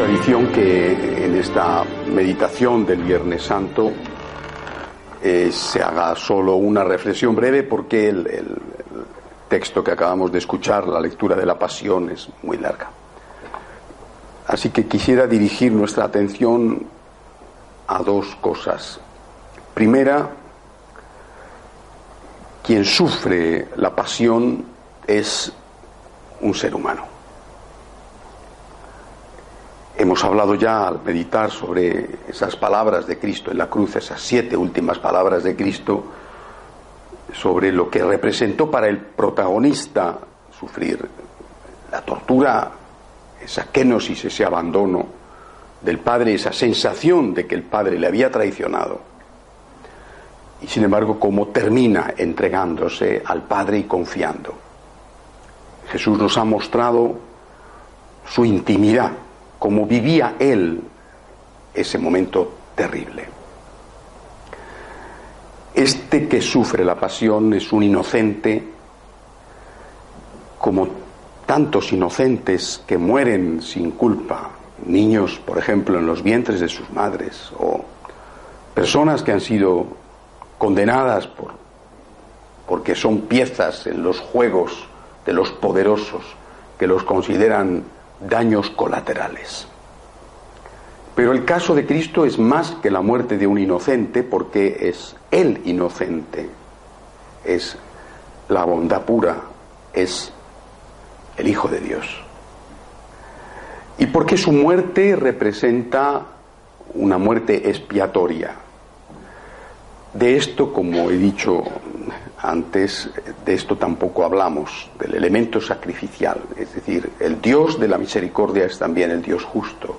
tradición que en esta meditación del Viernes Santo eh, se haga solo una reflexión breve porque el, el texto que acabamos de escuchar, la lectura de la Pasión, es muy larga. Así que quisiera dirigir nuestra atención a dos cosas. Primera, quien sufre la pasión es un ser humano. Hemos hablado ya al meditar sobre esas palabras de Cristo en la cruz, esas siete últimas palabras de Cristo, sobre lo que representó para el protagonista sufrir la tortura, esa kenosis, ese abandono del Padre, esa sensación de que el Padre le había traicionado. Y sin embargo, cómo termina entregándose al Padre y confiando. Jesús nos ha mostrado su intimidad como vivía él ese momento terrible. Este que sufre la pasión es un inocente, como tantos inocentes que mueren sin culpa, niños, por ejemplo, en los vientres de sus madres, o personas que han sido condenadas por, porque son piezas en los juegos de los poderosos que los consideran daños colaterales. Pero el caso de Cristo es más que la muerte de un inocente porque es el inocente, es la bondad pura, es el Hijo de Dios. Y porque su muerte representa una muerte expiatoria. De esto, como he dicho antes, de esto tampoco hablamos, del elemento sacrificial. Es decir, el Dios de la misericordia es también el Dios justo.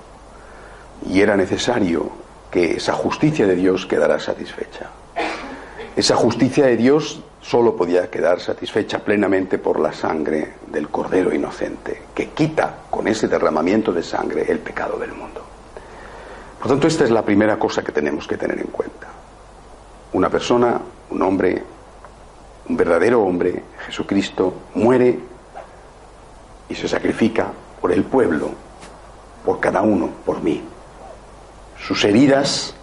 Y era necesario que esa justicia de Dios quedara satisfecha. Esa justicia de Dios solo podía quedar satisfecha plenamente por la sangre del Cordero Inocente, que quita con ese derramamiento de sangre el pecado del mundo. Por tanto, esta es la primera cosa que tenemos que tener en cuenta. Una persona, un hombre, un verdadero hombre, Jesucristo, muere y se sacrifica por el pueblo, por cada uno, por mí. Sus heridas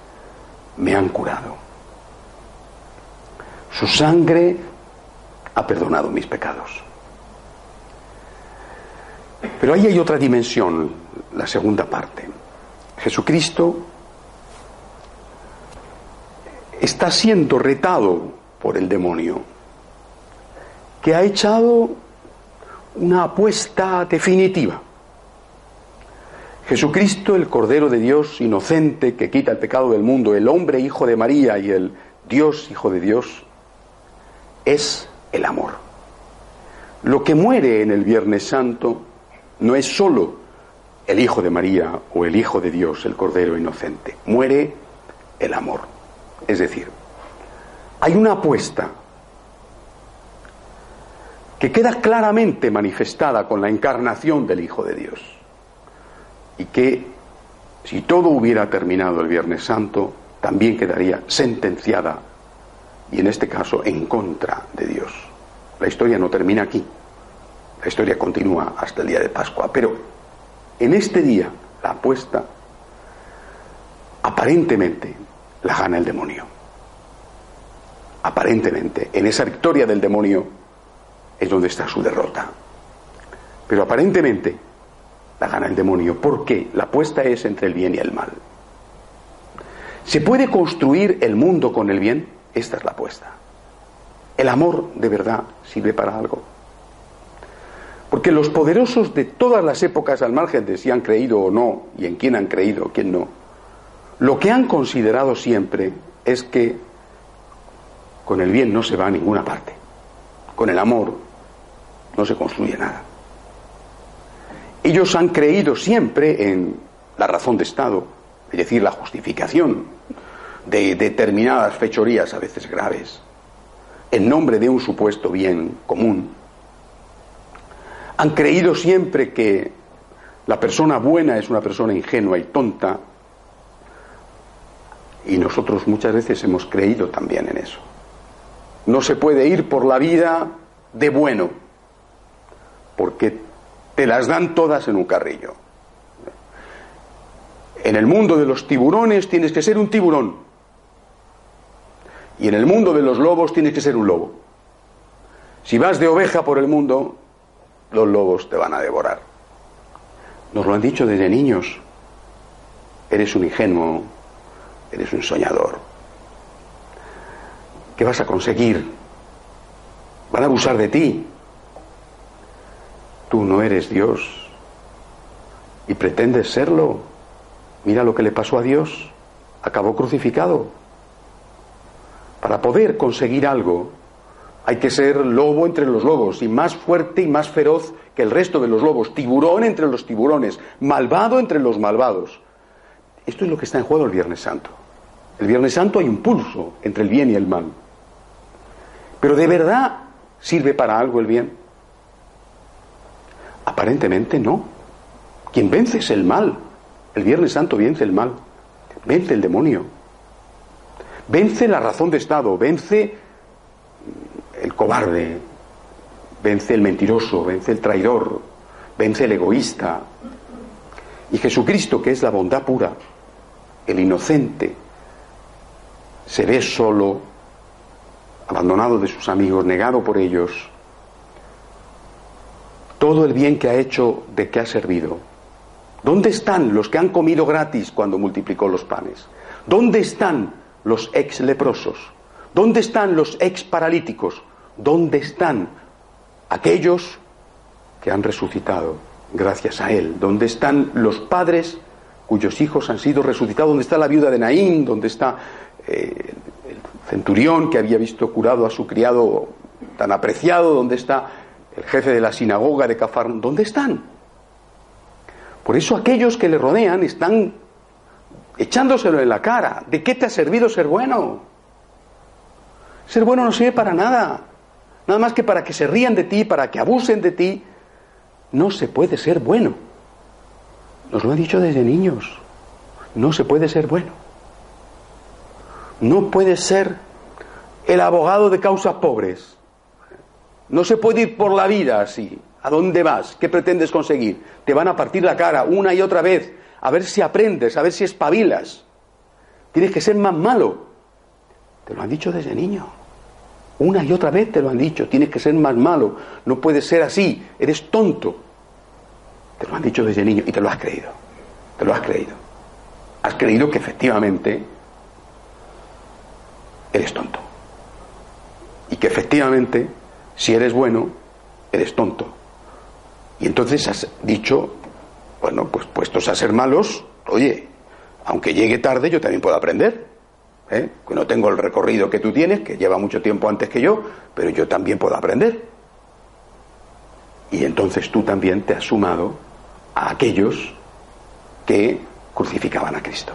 me han curado. Su sangre ha perdonado mis pecados. Pero ahí hay otra dimensión, la segunda parte. Jesucristo está siendo retado por el demonio, ha echado una apuesta definitiva. Jesucristo, el Cordero de Dios inocente que quita el pecado del mundo, el hombre hijo de María y el Dios hijo de Dios, es el amor. Lo que muere en el Viernes Santo no es sólo el Hijo de María o el Hijo de Dios, el Cordero Inocente, muere el amor. Es decir, hay una apuesta que queda claramente manifestada con la encarnación del Hijo de Dios y que si todo hubiera terminado el Viernes Santo, también quedaría sentenciada y en este caso en contra de Dios. La historia no termina aquí, la historia continúa hasta el día de Pascua, pero en este día la apuesta aparentemente la gana el demonio. Aparentemente, en esa victoria del demonio es donde está su derrota. Pero aparentemente la gana el demonio. ¿Por qué? La apuesta es entre el bien y el mal. ¿Se puede construir el mundo con el bien? Esta es la apuesta. ¿El amor de verdad sirve para algo? Porque los poderosos de todas las épocas, al margen de si han creído o no, y en quién han creído o quién no, lo que han considerado siempre es que con el bien no se va a ninguna parte. Con el amor no se construye nada. Ellos han creído siempre en la razón de Estado, es decir, la justificación de determinadas fechorías a veces graves, en nombre de un supuesto bien común. Han creído siempre que la persona buena es una persona ingenua y tonta, y nosotros muchas veces hemos creído también en eso. No se puede ir por la vida de bueno, porque te las dan todas en un carrillo. En el mundo de los tiburones tienes que ser un tiburón. Y en el mundo de los lobos tienes que ser un lobo. Si vas de oveja por el mundo, los lobos te van a devorar. Nos lo han dicho desde niños. Eres un ingenuo, eres un soñador. ¿Qué vas a conseguir? Van a abusar de ti. Tú no eres Dios y pretendes serlo. Mira lo que le pasó a Dios. Acabó crucificado. Para poder conseguir algo hay que ser lobo entre los lobos y más fuerte y más feroz que el resto de los lobos, tiburón entre los tiburones, malvado entre los malvados. Esto es lo que está en juego el Viernes Santo. El Viernes Santo hay un pulso entre el bien y el mal. Pero ¿de verdad sirve para algo el bien? Aparentemente no. Quien vence es el mal. El Viernes Santo vence el mal. Vence el demonio. Vence la razón de Estado. Vence el cobarde. Vence el mentiroso. Vence el traidor. Vence el egoísta. Y Jesucristo, que es la bondad pura, el inocente, se ve solo, abandonado de sus amigos, negado por ellos, todo el bien que ha hecho, ¿de qué ha servido? ¿Dónde están los que han comido gratis cuando multiplicó los panes? ¿Dónde están los ex leprosos? ¿Dónde están los ex paralíticos? ¿Dónde están aquellos que han resucitado gracias a Él? ¿Dónde están los padres cuyos hijos han sido resucitados? ¿Dónde está la viuda de Naín? ¿Dónde está eh, el centurión que había visto curado a su criado tan apreciado, ¿dónde está el jefe de la sinagoga de Cafarnaum? ¿Dónde están? Por eso aquellos que le rodean están echándoselo en la cara. ¿De qué te ha servido ser bueno? Ser bueno no sirve para nada. Nada más que para que se rían de ti, para que abusen de ti. No se puede ser bueno. Nos lo han dicho desde niños. No se puede ser bueno. No puede ser el abogado de causas pobres. No se puede ir por la vida así. ¿A dónde vas? ¿Qué pretendes conseguir? Te van a partir la cara una y otra vez, a ver si aprendes, a ver si espabilas. Tienes que ser más malo. Te lo han dicho desde niño. Una y otra vez te lo han dicho. Tienes que ser más malo. No puedes ser así. Eres tonto. Te lo han dicho desde niño y te lo has creído. Te lo has creído. Has creído que efectivamente eres tonto. Y que efectivamente, si eres bueno, eres tonto. Y entonces has dicho, bueno, pues puestos a ser malos, oye, aunque llegue tarde, yo también puedo aprender. ¿eh? Que no tengo el recorrido que tú tienes, que lleva mucho tiempo antes que yo, pero yo también puedo aprender. Y entonces tú también te has sumado a aquellos que crucificaban a Cristo.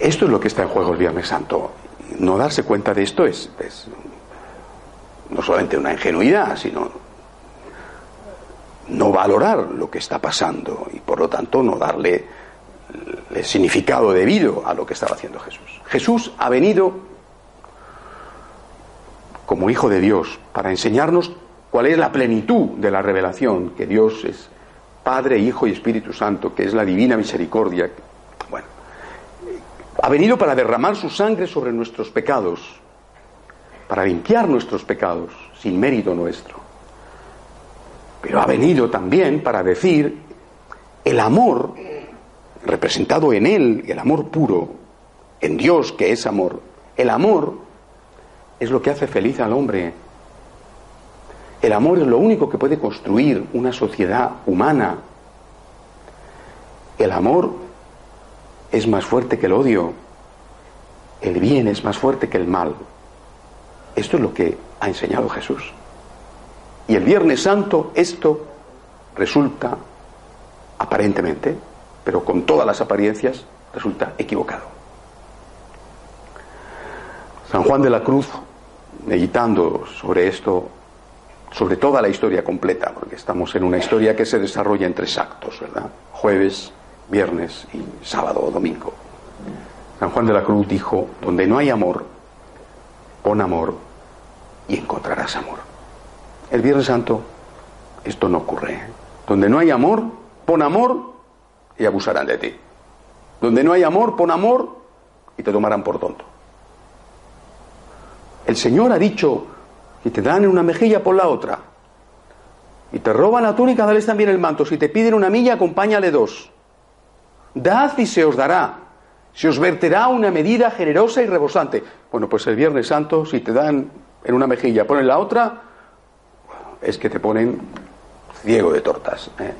Esto es lo que está en juego el Viernes Santo. No darse cuenta de esto es, no solamente una ingenuidad, sino no valorar lo que está pasando y por lo tanto no darle el significado debido a lo que estaba haciendo Jesús. Jesús ha venido como Hijo de Dios para enseñarnos cuál es la plenitud de la revelación, que Dios es Padre, Hijo y Espíritu Santo, que es la divina misericordia, ha venido para derramar su sangre sobre nuestros pecados, para limpiar nuestros pecados, sin mérito nuestro. Pero ha venido también para decir el amor representado en Él, el amor puro, en Dios que es amor. El amor es lo que hace feliz al hombre. El amor es lo único que puede construir una sociedad humana. El amor es más fuerte que el odio. El bien es más fuerte que el mal. Esto es lo que ha enseñado Jesús. Y el Viernes Santo esto resulta, aparentemente, pero con todas las apariencias, resulta equivocado. San Juan de la Cruz, meditando sobre esto, sobre toda la historia completa, porque estamos en una historia que se desarrolla en tres actos, ¿verdad? Jueves, viernes y sábado o domingo. San Juan de la Cruz dijo, donde no hay amor, pon amor y encontrarás amor. El Viernes Santo esto no ocurre. ¿eh? Donde no hay amor, pon amor y abusarán de ti. Donde no hay amor, pon amor y te tomarán por tonto. El Señor ha dicho, si te dan una mejilla, pon la otra. Y te roban la túnica, dales también el manto. Si te piden una milla, acompáñale dos. Dad y se os dará. Se os verterá una medida generosa y rebosante. Bueno, pues el Viernes Santo, si te dan en una mejilla, ponen la otra, es que te ponen ciego de tortas. ¿eh?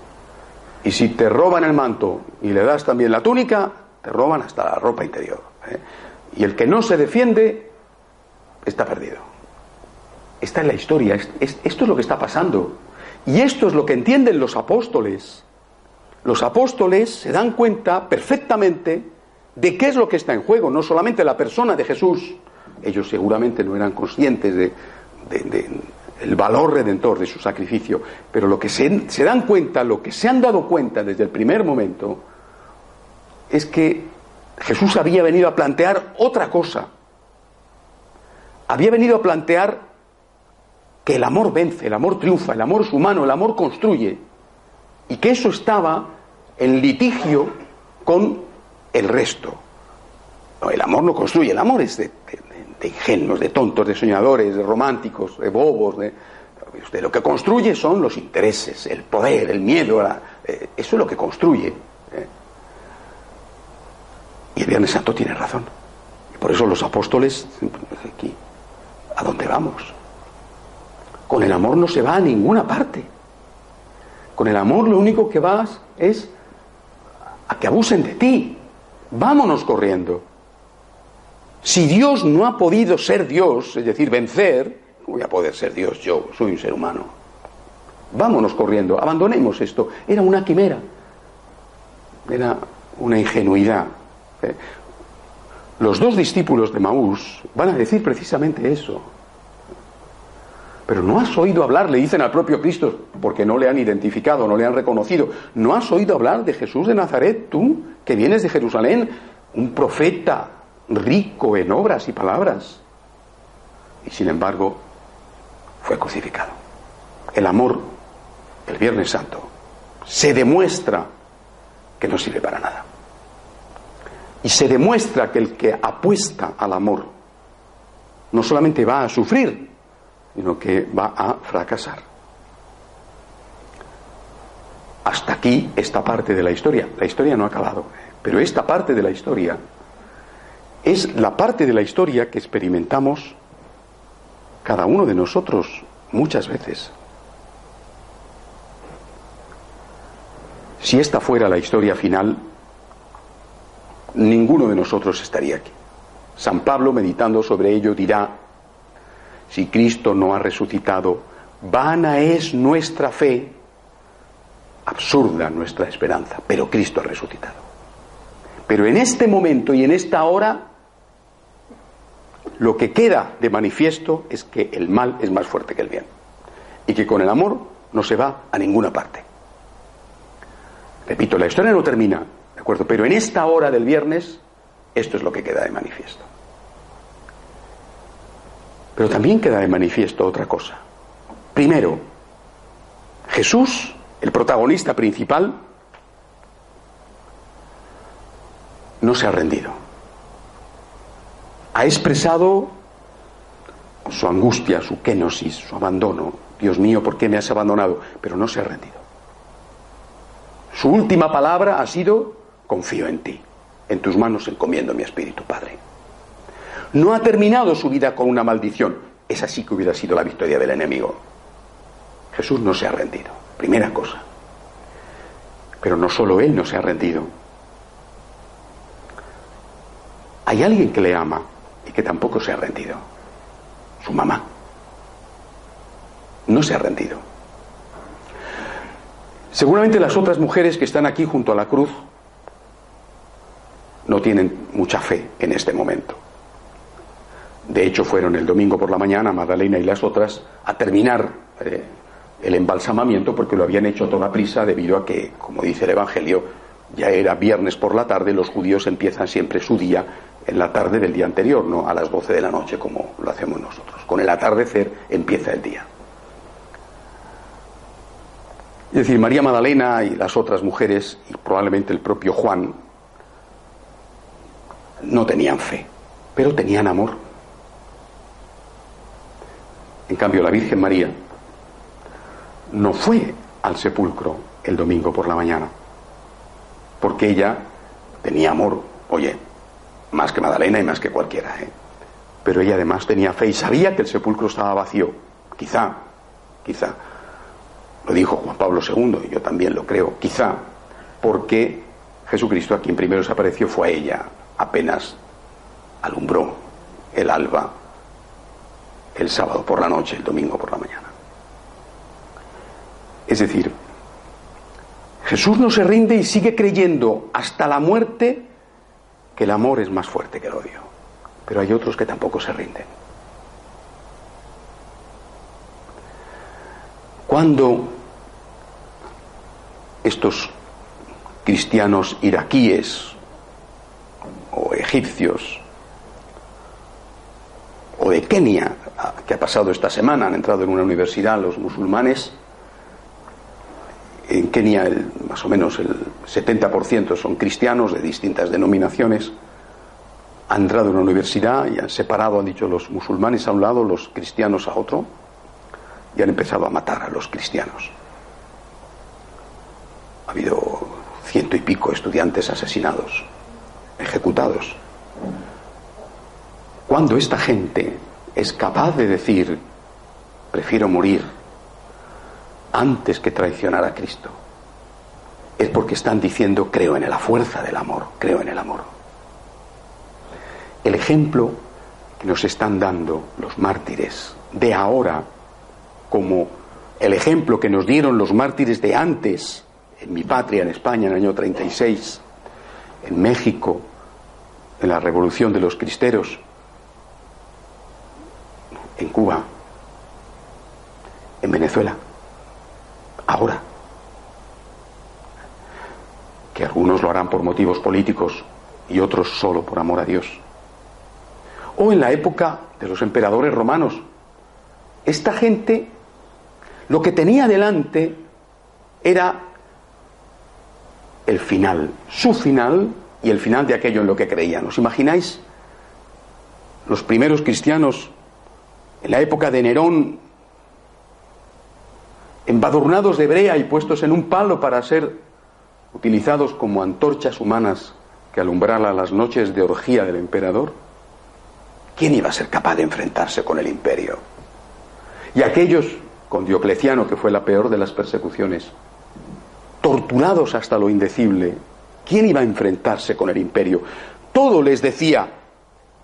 Y si te roban el manto y le das también la túnica, te roban hasta la ropa interior. ¿eh? Y el que no se defiende está perdido. Esta es la historia, esto es lo que está pasando. Y esto es lo que entienden los apóstoles. Los apóstoles se dan cuenta perfectamente de qué es lo que está en juego, no solamente la persona de Jesús. Ellos seguramente no eran conscientes de, el valor redentor de su sacrificio, pero lo que se, se dan cuenta, lo que se han dado cuenta desde el primer momento, es que Jesús había venido a plantear otra cosa. Había venido a plantear que el amor vence, el amor triunfa, el amor es humano, el amor construye, y que eso estaba en litigio con el resto. No, el amor no construye, el amor es de, de ingenuos, de tontos, de soñadores, de románticos, de bobos. De, lo que construye son los intereses, el poder, el miedo. Eh, eso es lo que construye. ¿eh? Y el Viernes Santo tiene razón. Y por eso los apóstoles, aquí, ¿a dónde vamos? Con el amor no se va a ninguna parte. Con el amor lo único que vas es a que abusen de ti. Vámonos corriendo. Si Dios no ha podido ser Dios, es decir, vencer, voy a poder ser Dios yo, soy un ser humano. Vámonos corriendo, abandonemos esto. Era una quimera, era una ingenuidad. ¿eh? Los dos discípulos de Maús van a decir precisamente eso. Pero no has oído hablar, le dicen al propio Cristo, porque no le han identificado, no le han reconocido. ¿No has oído hablar de Jesús de Nazaret, tú, que vienes de Jerusalén, un profeta, rico en obras y palabras. Y sin embargo, fue crucificado. El amor, el Viernes Santo, se demuestra que no sirve para nada. Y se demuestra que el que apuesta al amor no solamente va a sufrir, sino que va a fracasar. Hasta aquí esta parte de la historia. La historia no ha acabado, pero esta parte de la historia es la parte de la historia que experimentamos cada uno de nosotros muchas veces. Si esta fuera la historia final, ninguno de nosotros estaría aquí. San Pablo, meditando sobre ello, dirá, si Cristo no ha resucitado, vana es nuestra fe, absurda nuestra esperanza, pero Cristo ha resucitado. Pero en este momento y en esta hora, lo que queda de manifiesto es que el mal es más fuerte que el bien y que con el amor no se va a ninguna parte. Repito, la historia no termina, ¿de acuerdo? Pero en esta hora del viernes, esto es lo que queda de manifiesto. Pero también queda de manifiesto otra cosa. Primero, Jesús, el protagonista principal, no se ha rendido ha expresado su angustia, su kenosis, su abandono. Dios mío, ¿por qué me has abandonado? Pero no se ha rendido. Su última palabra ha sido, confío en ti, en tus manos encomiendo mi espíritu, Padre. No ha terminado su vida con una maldición. Esa sí que hubiera sido la victoria del enemigo. Jesús no se ha rendido, primera cosa. Pero no solo Él no se ha rendido. Hay alguien que le ama y que tampoco se ha rendido. Su mamá. No se ha rendido. Seguramente las otras mujeres que están aquí junto a la cruz no tienen mucha fe en este momento. De hecho, fueron el domingo por la mañana, Magdalena y las otras, a terminar eh, el embalsamamiento porque lo habían hecho a toda prisa debido a que, como dice el Evangelio, ya era viernes por la tarde, los judíos empiezan siempre su día en la tarde del día anterior, no a las 12 de la noche como lo hacemos nosotros. Con el atardecer empieza el día. Es decir, María Magdalena y las otras mujeres, y probablemente el propio Juan, no tenían fe, pero tenían amor. En cambio, la Virgen María no fue al sepulcro el domingo por la mañana, porque ella tenía amor, oye, más que Magdalena y más que cualquiera, ¿eh? pero ella además tenía fe y sabía que el sepulcro estaba vacío, quizá, quizá, lo dijo Juan Pablo II, y yo también lo creo, quizá, porque Jesucristo a quien primero se apareció fue a ella, apenas alumbró el alba el sábado por la noche, el domingo por la mañana. Es decir, Jesús no se rinde y sigue creyendo hasta la muerte que el amor es más fuerte que el odio. Pero hay otros que tampoco se rinden. Cuando estos cristianos iraquíes o egipcios o de Kenia, que ha pasado esta semana, han entrado en una universidad los musulmanes. En Kenia más o menos el 70% son cristianos de distintas denominaciones. Han entrado en una universidad y han separado, han dicho los musulmanes a un lado, los cristianos a otro, y han empezado a matar a los cristianos. Ha habido ciento y pico estudiantes asesinados ejecutados. Cuando esta gente es capaz de decir, prefiero morir antes que traicionar a Cristo, es porque están diciendo, creo en la fuerza del amor, creo en el amor. El ejemplo que nos están dando los mártires de ahora, como el ejemplo que nos dieron los mártires de antes, en mi patria, en España, en el año 36, en México, en la revolución de los cristeros, en Cuba, en Venezuela, ahora. Que algunos lo harán por motivos políticos y otros solo por amor a Dios. O en la época de los emperadores romanos. Esta gente lo que tenía delante era el final, su final y el final de aquello en lo que creían. ¿Os imagináis? Los primeros cristianos en la época de Nerón, embadurnados de brea y puestos en un palo para ser utilizados como antorchas humanas que alumbraran las noches de orgía del emperador. ¿Quién iba a ser capaz de enfrentarse con el imperio? Y aquellos, con Diocleciano, que fue la peor de las persecuciones, torturados hasta lo indecible, ¿quién iba a enfrentarse con el imperio? Todo les decía,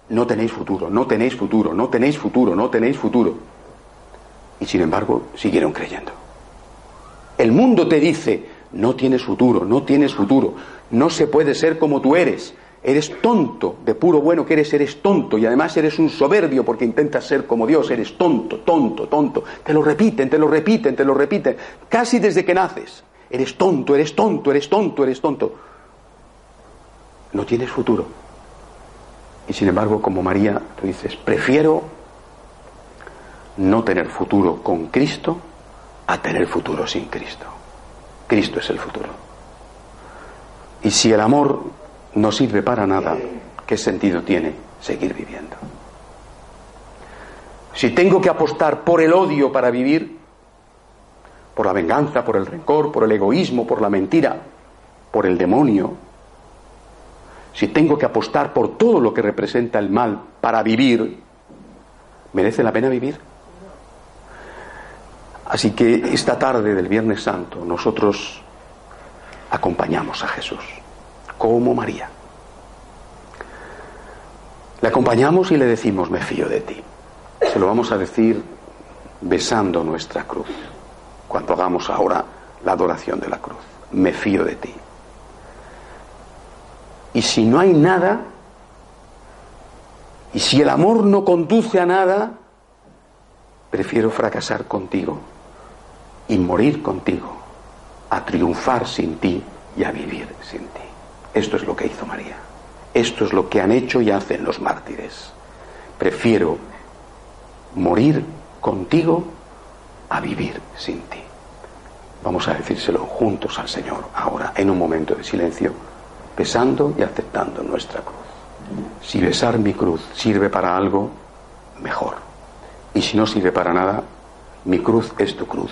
no tenéis futuro, no tenéis futuro, no tenéis futuro, no tenéis futuro. Y sin embargo, siguieron creyendo. El mundo te dice, no tienes futuro, no tienes futuro, no se puede ser como tú eres, eres tonto, de puro bueno que eres, eres tonto, y además eres un soberbio porque intentas ser como Dios, eres tonto, tonto, tonto. Te lo repiten, te lo repiten, te lo repiten, casi desde que naces. Eres tonto, eres tonto, eres tonto, eres tonto. No tienes futuro. Y sin embargo, como María, tú dices, prefiero no tener futuro con Cristo a tener futuro sin Cristo. Cristo es el futuro. Y si el amor no sirve para nada, ¿qué sentido tiene seguir viviendo? Si tengo que apostar por el odio para vivir, por la venganza, por el rencor, por el egoísmo, por la mentira, por el demonio, si tengo que apostar por todo lo que representa el mal para vivir, ¿merece la pena vivir? Así que esta tarde del Viernes Santo nosotros acompañamos a Jesús, como María. Le acompañamos y le decimos, me fío de ti. Se lo vamos a decir besando nuestra cruz, cuando hagamos ahora la adoración de la cruz. Me fío de ti. Y si no hay nada, y si el amor no conduce a nada, prefiero fracasar contigo y morir contigo, a triunfar sin ti y a vivir sin ti. Esto es lo que hizo María. Esto es lo que han hecho y hacen los mártires. Prefiero morir contigo a vivir sin ti. Vamos a decírselo juntos al Señor ahora, en un momento de silencio, besando y aceptando nuestra cruz. Si besar mi cruz sirve para algo, mejor. Y si no sirve para nada, mi cruz es tu cruz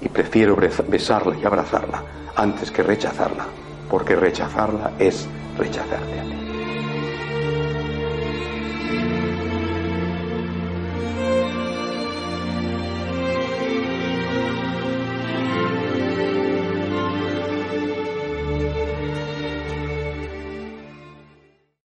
y prefiero besarla y abrazarla antes que rechazarla, porque rechazarla es rechazarte a ti.